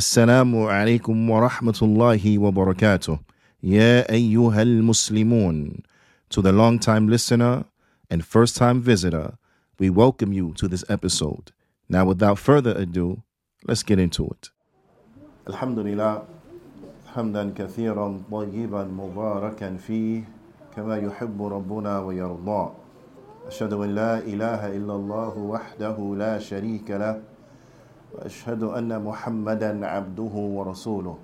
السلام عليكم ورحمة الله وبركاته يا أيها المسلمون To the long time listener and first time visitor, we welcome you to this episode. Now, without further ado, let's get into it. الحمد لله حمدا كثيرا طيبا مباركا فيه كما يحب ربنا ويرضى أشهد أن لا إله إلا الله وحده لا شريك له وأشهد أن محمدا عبده ورسوله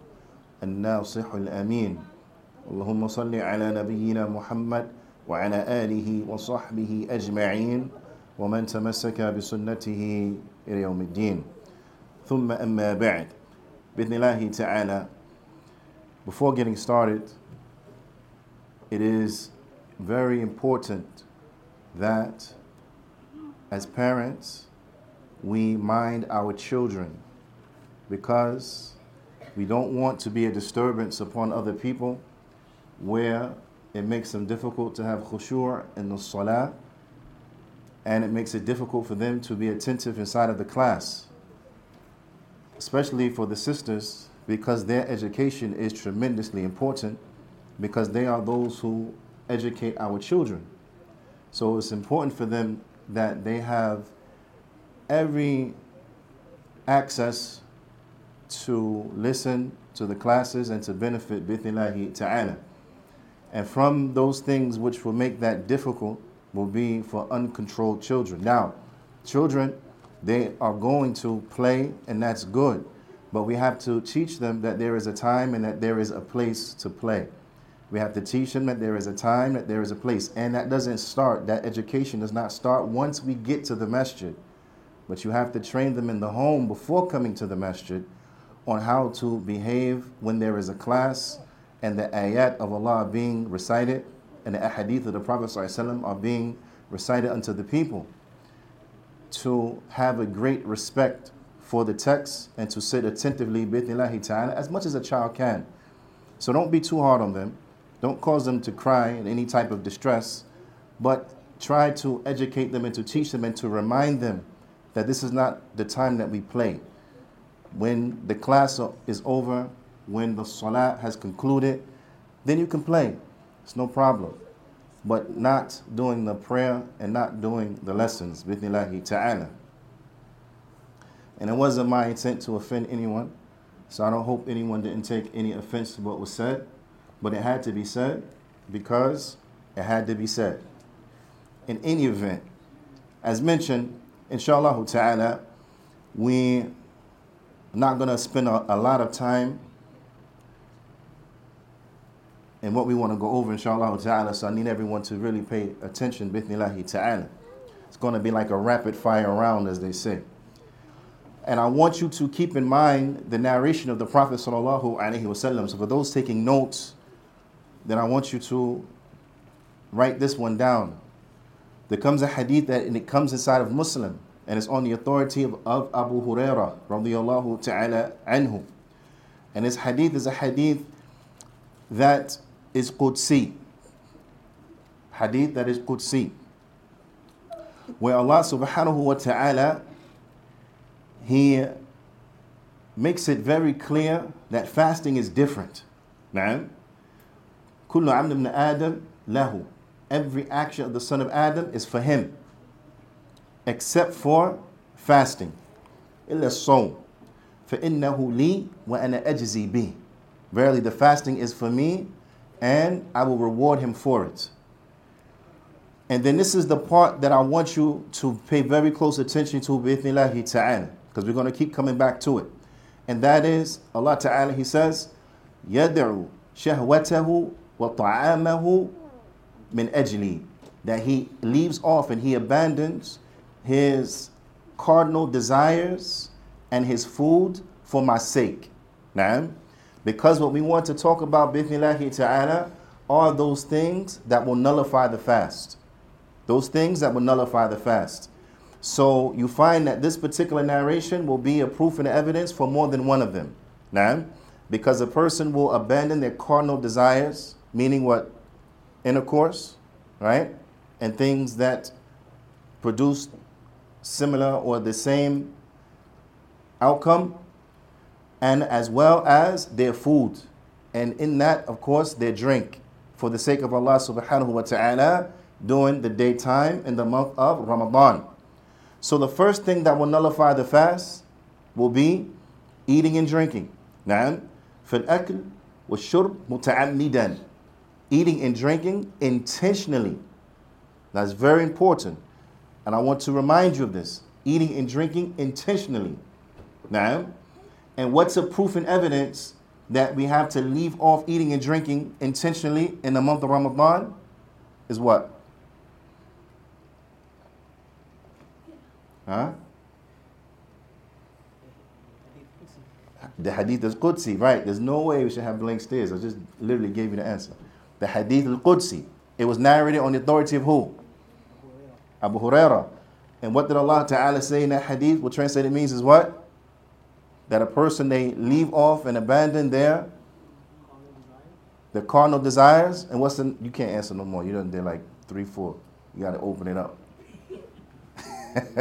الناصح الأمين. اللهم صل على نبينا محمد وعلى آله وصحبه أجمعين ومن تمسك بسنته إلى يوم الدين. ثم أما بعد بإذن الله تعالى Before getting started, it is very important that as parents we mind our children because we don't want to be a disturbance upon other people where it makes them difficult to have khushu' in the salah and it makes it difficult for them to be attentive inside of the class especially for the sisters because their education is tremendously important because they are those who educate our children. So it's important for them that they have every access to listen to the classes and to benefit bithillahi ta'ala. And from those things which will make that difficult will be for uncontrolled children. Now, children, they are going to play and that's good. But we have to teach them that there is a time and that there is a place to play. We have to teach them that there is a time, that there is a place. And that doesn't start, that education does not start once we get to the masjid. But you have to train them in the home before coming to the masjid on how to behave when there is a class and the ayat of Allah being recited and the ahadith of the Prophet ﷺ are being recited unto the people. To have a great respect for the text and to sit attentively ta'ala as much as a child can. So don't be too hard on them. Don't cause them to cry in any type of distress, but try to educate them and to teach them and to remind them that this is not the time that we play. When the class is over, when the salah has concluded, then you can play. It's no problem. But not doing the prayer and not doing the lessons. Bismillahi ta'ala. And it wasn't my intent to offend anyone. So I don't hope anyone didn't take any offense to what was said. But it had to be said because it had to be said. In any event, as mentioned, inshallah ta'ala, we're not going to spend a, a, lot of time in what we want to go over, inshallah ta'ala. So I need everyone to really pay attention, bithnillahi ta'ala. It's going to be like a rapid fire round, as they say. And I want you to keep in mind the narration of the Prophet sallallahu alaihi wasallam. So for those taking notes, then I want you to write this one down. There comes a hadith that and it comes inside of Muslim and it's on the authority of, of Abu Huraira radiallahu ta'ala anhu. And this hadith is a hadith that is Qudsi. Hadith that is Qudsi. Where Allah subhanahu wa ta'ala He makes it very clear that fasting is different. Now, كل عمل من آدم له every action of the son of Adam is for him, except for fasting. إلا الصوم فإنه لي وأنا أجزي به. Verily, the fasting is for me, and I will reward him for it. And then this is the part that I want you to pay very close attention to, bi'ithnillahi ta'ala, because we're going to keep coming back to it. And that is, Allah Ta'ala, He says, يَدْعُ شَهْوَتَهُ وَطَعَامَهُ min ajli, that he leaves off and he abandons his cardinal desires and his food for my sake. Now, because what we want to talk about, bithnillahi ta'ala, are those things that will nullify the fast. Those things that will nullify the fast. So you find that this particular narration will be a proof and evidence for more than one of them. Now, because a person will abandon their cardinal desires, meaning what? intercourse, right? And things that produce similar or the same outcome. and as well as their food. And in that, of course, their drink for the sake of Allah subhanahu wa ta'ala during the daytime in the month of Ramadan. So the first thing that will nullify the fast will be eating and drinking. نعم فالأكل والشرب متعمدا Eating and drinking intentionally. That's very important. And I want to remind you of this. Eating and drinking intentionally. Now, and what's a proof and evidence that we have to leave off eating and drinking intentionally in the month of Ramadan? Is what? Huh? The hadith is Qudsi, right? There's no way we should have blank stares. I just literally gave you the answer. The hadith al Qudsi. It was narrated on the authority of who? Abu Huraira. And what did Allah Ta'ala say in that hadith? What translated means is what? That a person they leave off and abandon their the carnal desires. And what's the you can't answer no more. You done did like three, four. You gotta open it up.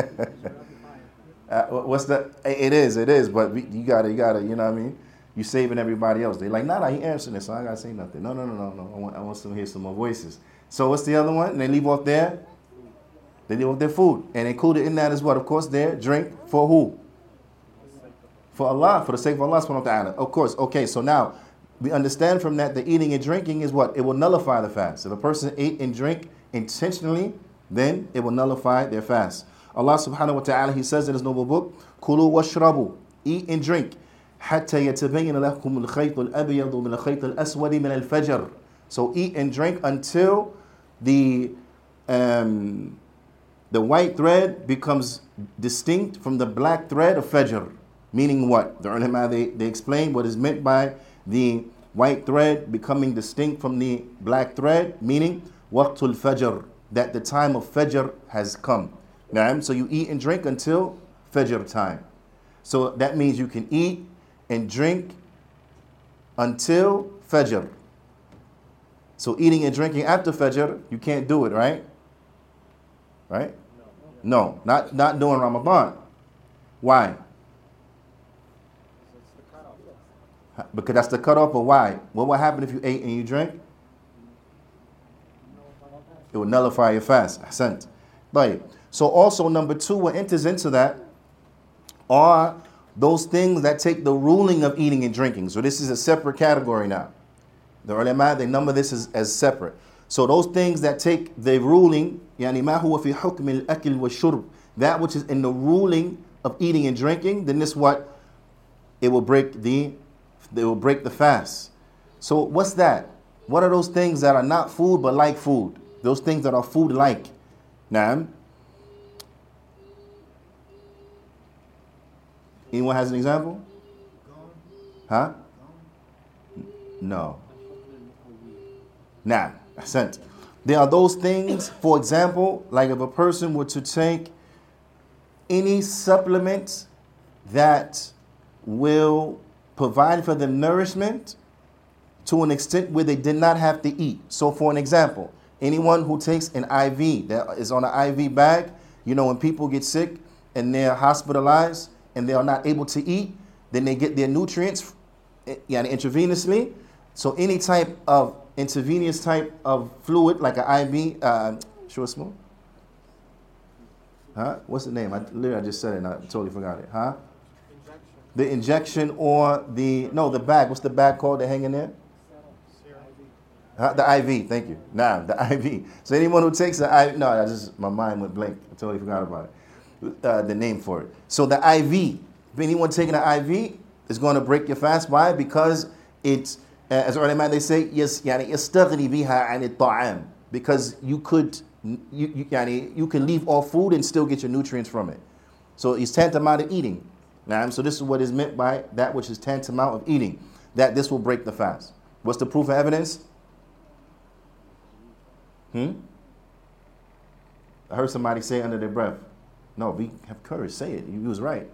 uh, what's the? It is, it is. But you gotta, you gotta, you know what I mean? You saving everybody else. They like, nah, nah, he answering this, so I gotta say nothing. No, no, no, no, no. I want, I want to hear some more voices. So what's the other one? And they leave off there. They leave off their food, and included in that is what, of course, their drink for who? For Allah, for the sake of Allah subhanahu wa ta'ala. Of course, okay, so now we understand from that the eating and drinking is what? It will nullify the fast. If a person ate and drink intentionally, then it will nullify their fast. Allah subhanahu wa ta'ala, He says in His noble book, Kulu washrabu, eat and drink, حتى يتبين لكم الخيط الأبيض من الخيط الأسود من الفجر. So eat and drink until the um, the white thread becomes distinct from the black thread of Fajr. Meaning what? The ulama they, they explain what is meant by the white thread becoming distinct from the black thread, meaning waqtul fajr, that the time of Fajr has come. Naam, so you eat and drink until Fajr time. So that means you can eat and drink until Fajr. So eating and drinking after Fajr, you can't do it, right? Right? No, not, not during Ramadan. Why? Because that's the cutoff, but why? What will happen if you ate and you drank? It will nullify your fast. Ahsant. Right. So also number two, what enters into that are those things that take the ruling of eating and drinking. So this is a separate category now. The ulama, they number this as, as separate. So those things that take the ruling, يعني ما هو في حكم الأكل والشرب, that which is in the ruling of eating and drinking, then this what? It will break the, it will break the fast. So what's that? What are those things that are not food but like food? Those things that are food like. Now, Anyone has an example? Huh? No. Now, sent. There are those things, for example, like if a person were to take any supplement that will provide for them nourishment to an extent where they did not have to eat. So, for an example, anyone who takes an IV that is on an IV bag, you know, when people get sick and they're hospitalized, and they are not able to eat, then they get their nutrients yani, intravenously. So any type of intravenous type of fluid, like an IV, uh, sure small. Huh? What's the name? I literally I just said it and I totally forgot it. Huh? Injection. The injection or the no the bag. What's the bag called? They hang in there. Huh? The IV. Thank you. Nah, the IV. So anyone who takes the IV, no, I just my mind went blank. I totally forgot about it uh, the name for it. So the IV, if anyone taking an IV, is going to break your fast. Why? Because it's, uh, as early man they say, yes, yani yastaghni biha anit ta'am. Because you could, you, you, yani, you can leave off food and still get your nutrients from it. So it's tantamount to eating. Now, so this is what is meant by that which is tantamount of eating, that this will break the fast. What's the proof of evidence? Hmm? I heard somebody say under their breath. No, we have courage. Say it. He was right.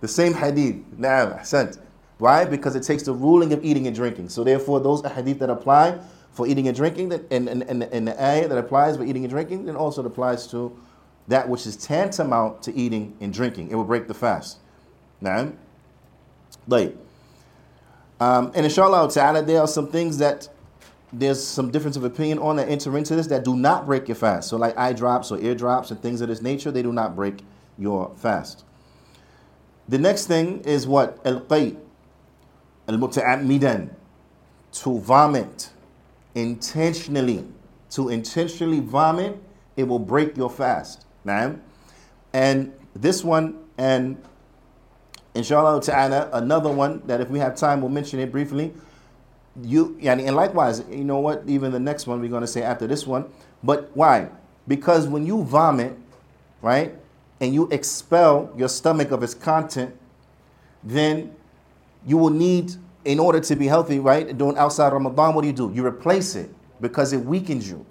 The same hadith. Nah, sent. Why? Because it takes the ruling of eating and drinking. So therefore, those hadith that apply for eating and drinking, that and, and, and, and the ayah that applies for eating and drinking, then also applies to that which is tantamount to eating and drinking. It will break the fast. Now, Like, um, and inshallah ta'ala, there are some things that there's some difference of opinion on that enter into this that do not break your fast. So, like eye drops or ear drops and things of this nature, they do not break your fast. The next thing is what? Al qay, al muta'ammidan, to vomit intentionally. To intentionally vomit, it will break your fast. And this one, and inshallah ta'ala, another one that if we have time, we'll mention it briefly you and likewise, you know what? Even the next one we're going to say after this one. But why? Because when you vomit, right, and you expel your stomach of its content, then you will need, in order to be healthy, right, doing outside Ramadan, what do you do? You replace it because it weakens you.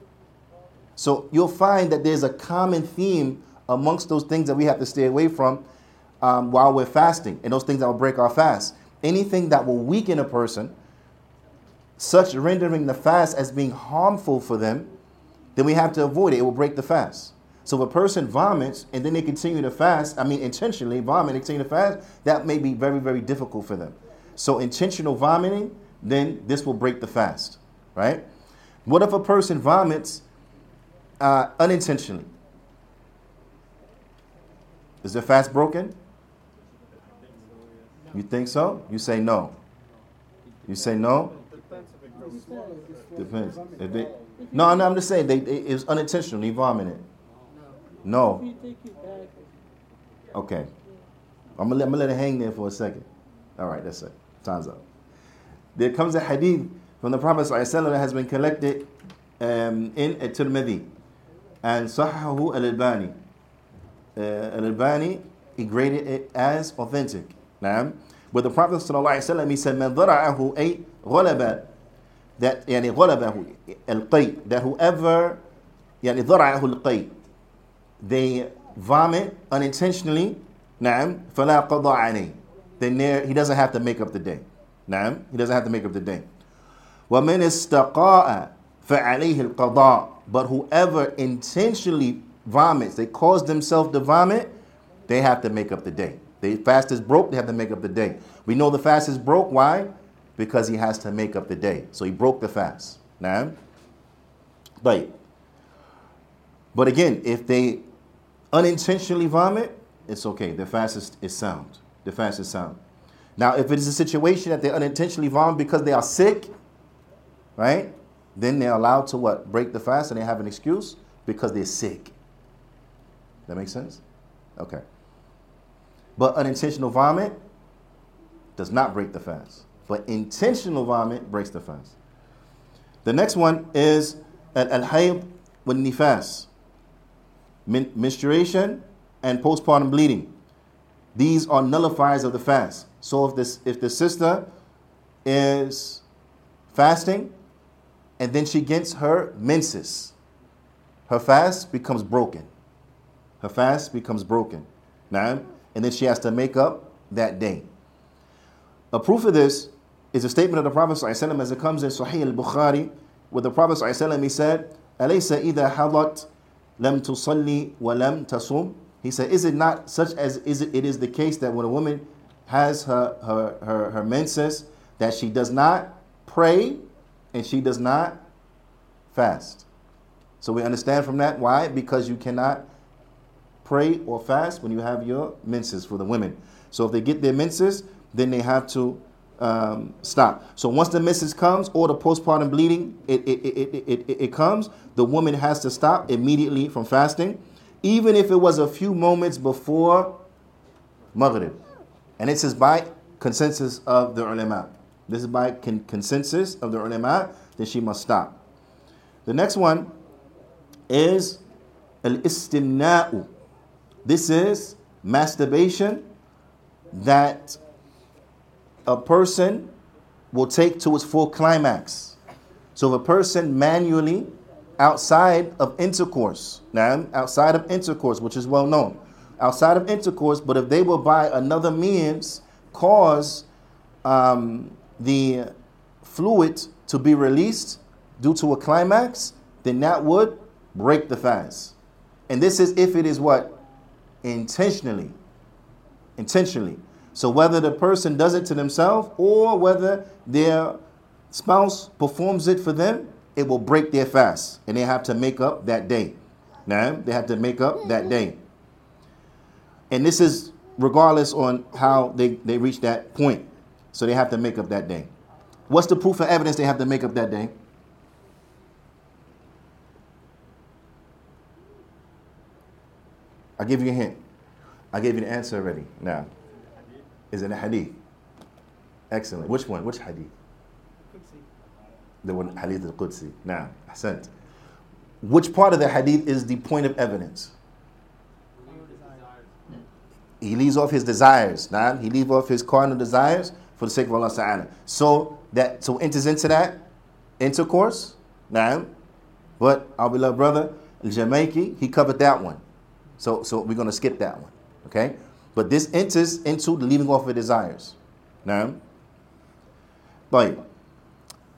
So you'll find that there's a common theme amongst those things that we have to stay away from um, while we're fasting, and those things that will break our fast. Anything that will weaken a person such rendering the fast as being harmful for them, then we have to avoid it. It will break the fast. So if a person vomits and then they continue to fast, I mean intentionally vomit continue to fast, that may be very, very difficult for them. So intentional vomiting, then this will break the fast, right? What if a person vomits uh, unintentionally? Is the fast broken? You think so? You say no. You say no? Depends. If they, no, no, I'm just saying they, they it was unintentional. He vomited. No. Okay. I'm gonna let, I'm gonna let it hang there for a second. All right, that's it. Time's up. There comes a hadith from the Prophet that has been collected um, in at Tirmidhi and Sahahu al Albani. Uh, al Albani, he graded it as authentic. Now, but the Prophet he said, Man dhara'ahu ay that يعني غلبه القي that whoever يعني ضرعه القي they vomit unintentionally نعم فلا قضاء عليه then there, he doesn't have to make up the day نعم he doesn't have to make up the day ومن استقاء فعليه القضاء but whoever intentionally vomits they cause themselves to vomit they have to make up the day the fast is broke they have to make up the day we know the fast is broke why Because he has to make up the day. So he broke the fast. Now, but, but again, if they unintentionally vomit, it's okay. The fast is, is sound. The fast is sound. Now, if it is a situation that they unintentionally vomit because they are sick, right? Then they're allowed to what? Break the fast and they have an excuse because they're sick. That makes sense? Okay. But unintentional vomit does not break the fast. But intentional vomit breaks the fast. The next one is al-hayd with nifas, menstruation and postpartum bleeding. These are nullifiers of the fast. So if this if the sister is fasting and then she gets her menses, her fast becomes broken. Her fast becomes broken. Now, and then she has to make up that day. A proof of this is a statement of the Prophet ﷺ as it comes in Sahih al-Bukhari, where the Prophet ﷺ he said, أَلَيْسَ إِذَا حَضَتْ لَمْ تُصَلِّي وَلَمْ تَصُومْ He said, is it not such as is it, it is the case that when a woman has her, her, her, her menses, that she does not pray and she does not fast. So we understand from that why? Because you cannot pray or fast when you have your menses for the women. So if they get their menses, then they have to um, stop. So once the menses comes or the postpartum bleeding, it, it, it, it, it, it comes, the woman has to stop immediately from fasting, even if it was a few moments before Maghrib. And this is by consensus of the ulama. This is by con- consensus of the ulama that she must stop. The next one is al-istimna'u. This is masturbation that a person will take to its full climax. So if a person manually, outside of intercourse, now outside of intercourse, which is well known, outside of intercourse, but if they will by another means cause um, the fluid to be released due to a climax, then that would break the fast. And this is if it is what? Intentionally. Intentionally. So whether the person does it to themselves or whether their spouse performs it for them, it will break their fast and they have to make up that day. Now, they have to make up that day. And this is regardless on how they, they reach that point. So they have to make up that day. What's the proof of evidence they have to make up that day? I'll give you a hint. I gave you the answer already. Now, is it a hadith? Excellent. Which one? Which hadith? The one hadith al-Qudsi. Now, sent. Which part of the hadith is the point of evidence? He leaves off his desires. Now, he leaves off his carnal desires for the sake of Allah Ta'ala. So that so enters into that intercourse. Now, but our beloved brother, Al-Jamaiki, he covered that one. So so we're gonna skip that one. Okay? But this enters into the leaving off of desires. Now, but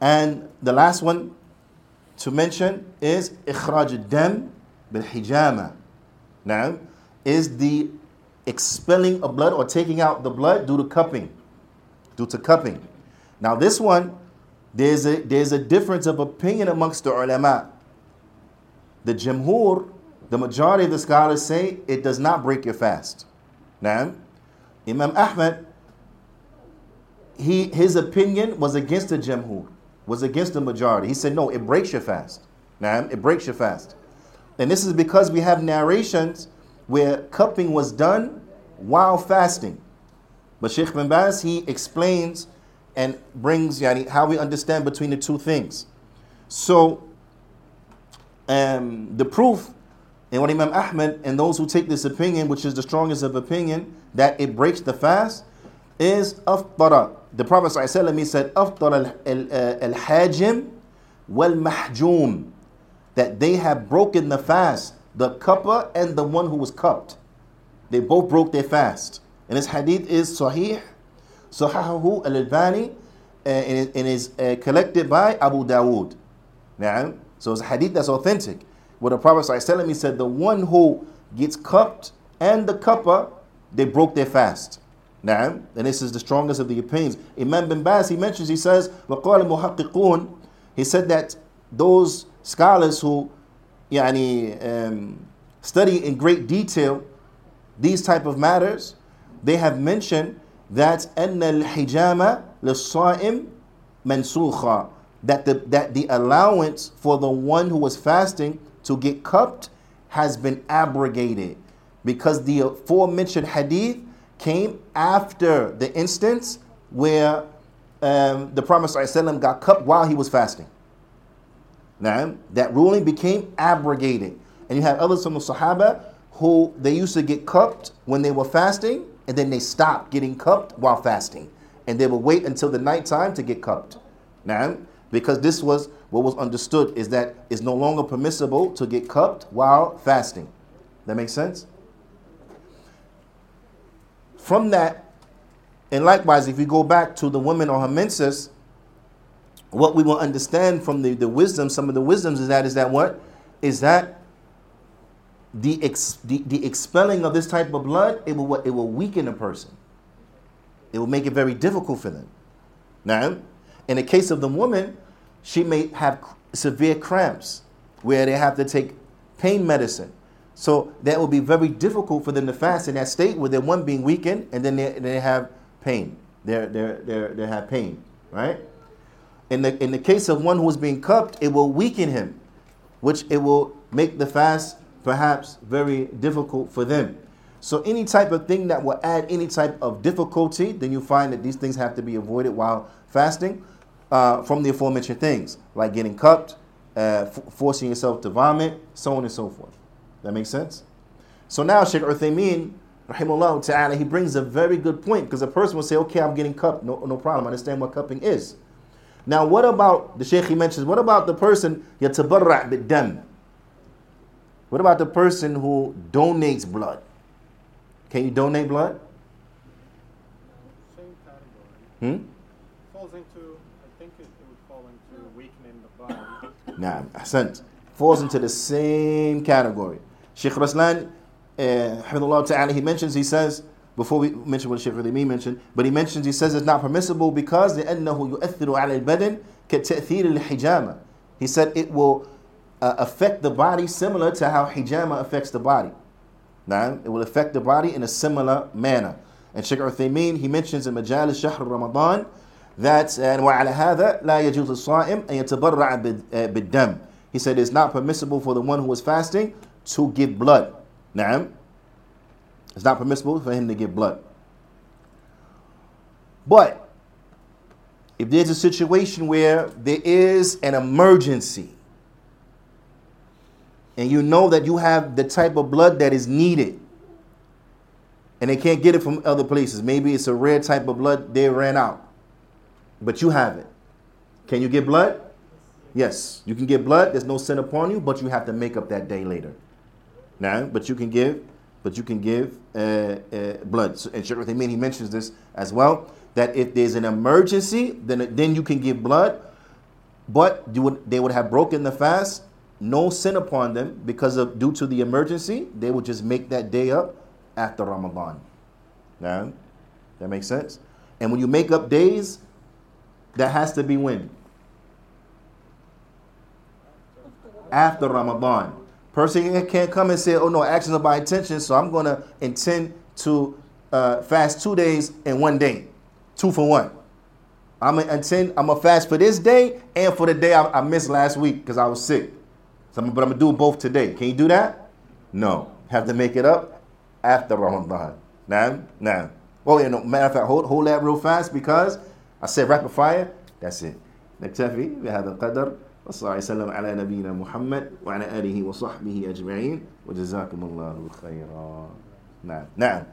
and the last one to mention is dam bil hijama. Now, is the expelling of blood or taking out the blood due to cupping. Due to cupping. Now this one, there's a there's a difference of opinion amongst the ulama. The jumhur, the majority of the scholars say it does not break your fast. Now, Imam Ahmad, he his opinion was against the jumhur, was against the majority. He said, no, it breaks your fast. Now, it breaks your fast. And this is because we have narrations where cupping was done while fasting. But Sheikh bin Baz, he explains and brings yani, how we understand between the two things. So, um, the proof in what Imam Ahmed and those who take this opinion, which is the strongest of opinion, that it breaks the fast, is aftara. The Prophet ﷺ, he said, aftara al-hajim wal-mahjum. That they have broken the fast the cupper and the one who was cupped. They both broke their fast. And this hadith is sahih, sahahu al-Albani, uh, and is uh, collected by Abu Dawood. Now, so it's a hadith that's authentic. What the Prophet telling me said, the one who gets cupped and the cupper, they broke their fast. Now, and this is the strongest of the opinions. Imam bin Baz mentions, he says, He said that those scholars who يعني, um, study in great detail these type of matters, they have mentioned that أَنَّ الْحِجَامَ لِلصَّائِمْ مَنْسُوخًا that the, that the allowance for the one who was fasting to get cupped has been abrogated because the aforementioned hadith came after the instance where um, the Prophet ﷺ got cupped while he was fasting. Now, that ruling became abrogated. And you have others from the Sahaba who they used to get cupped when they were fasting, and then they stopped getting cupped while fasting. And they would wait until the night time to get cupped. Now, because this was what was understood is that it's no longer permissible to get cupped while fasting. That makes sense? From that, and likewise, if you go back to the woman or her menses, what we will understand from the, the wisdom, some of the wisdoms is that is that what? Is that the, ex, the, the expelling of this type of blood, it will it will weaken a person. It will make it very difficult for them. Now, in the case of the woman, she may have severe cramps where they have to take pain medicine. So that will be very difficult for them to fast in that state where they're one being weakened and then they, they have pain. They're, they're, they're, they have pain, right? In the, in the case of one who is being cupped, it will weaken him, which it will make the fast perhaps very difficult for them. So any type of thing that will add any type of difficulty, then you find that these things have to be avoided while fasting uh, from the aforementioned things, like getting cupped, uh, f- forcing yourself to vomit, so on and so forth. That makes sense? So now Sheikh Uthaymeen, rahimahullah ta'ala, he brings a very good point because a person will say, okay, I'm getting cupped, no, no problem, I understand what cupping is. Now, what about the Sheikh he mentions? What about the person yatabarra' bid-dam? What about the person who donates blood? Can you donate blood? Same category. Hmm? Falls into, I think it, it would fall into weakening the body. Nah, ahsant. Falls into the same category. Sheikh Raslan, uh, ta'ala, he mentions, he says, before we mention what Sheikh Uthaymeen mentioned, but he mentions, he says it's not permissible because لأنه يؤثر على البدن كتأثير الحجامة. He said it will uh, affect the body similar to how hijama affects the body. Now, it will affect the body in a similar manner. And Sheikh Uthaymeen, he mentions in Majalis Shahr Ramadan that وعلى هذا لا يجوز الصائم أن يتبرع بالدم. He said it's not permissible for the one who is fasting to give blood. Naam. It's not permissible for him to give blood. But if there's a situation where there is an emergency and you know that you have the type of blood that is needed and they can't get it from other places, maybe it's a rare type of blood they ran out, but you have it. Can you get blood? Yes, you can get blood. There's no sin upon you, but you have to make up that day later. Now, but you can give, but you can give uh, uh, blood. So, and Sheikh Uthaymeen, he mentions this as well that if there's an emergency, then then you can give blood, but you would they would have broken the fast, no sin upon them because of due to the emergency. They would just make that day up after Ramadan. Now, that makes sense. And when you make up days, that has to be when after Ramadan. Person can't come and say, oh no, actions are by intention, so I'm going to intend to uh, fast two days in one day. Two for one. I'm going to intend, I'm going to fast for this day and for the day I, I missed last week because I was sick. So I'm, but I'm going to do both today. Can you do that? No. Have to make it up after Ramadan. Now, now. Oh, yeah, no, matter of fact, hold, hold that real fast because I said rapid fire. That's it. نكتفي بهذا القدر. وصلى الله وسلم على نبينا محمد وعلى آله وصحبه أجمعين. وجزاكم الله خيرا. نعم. نعم.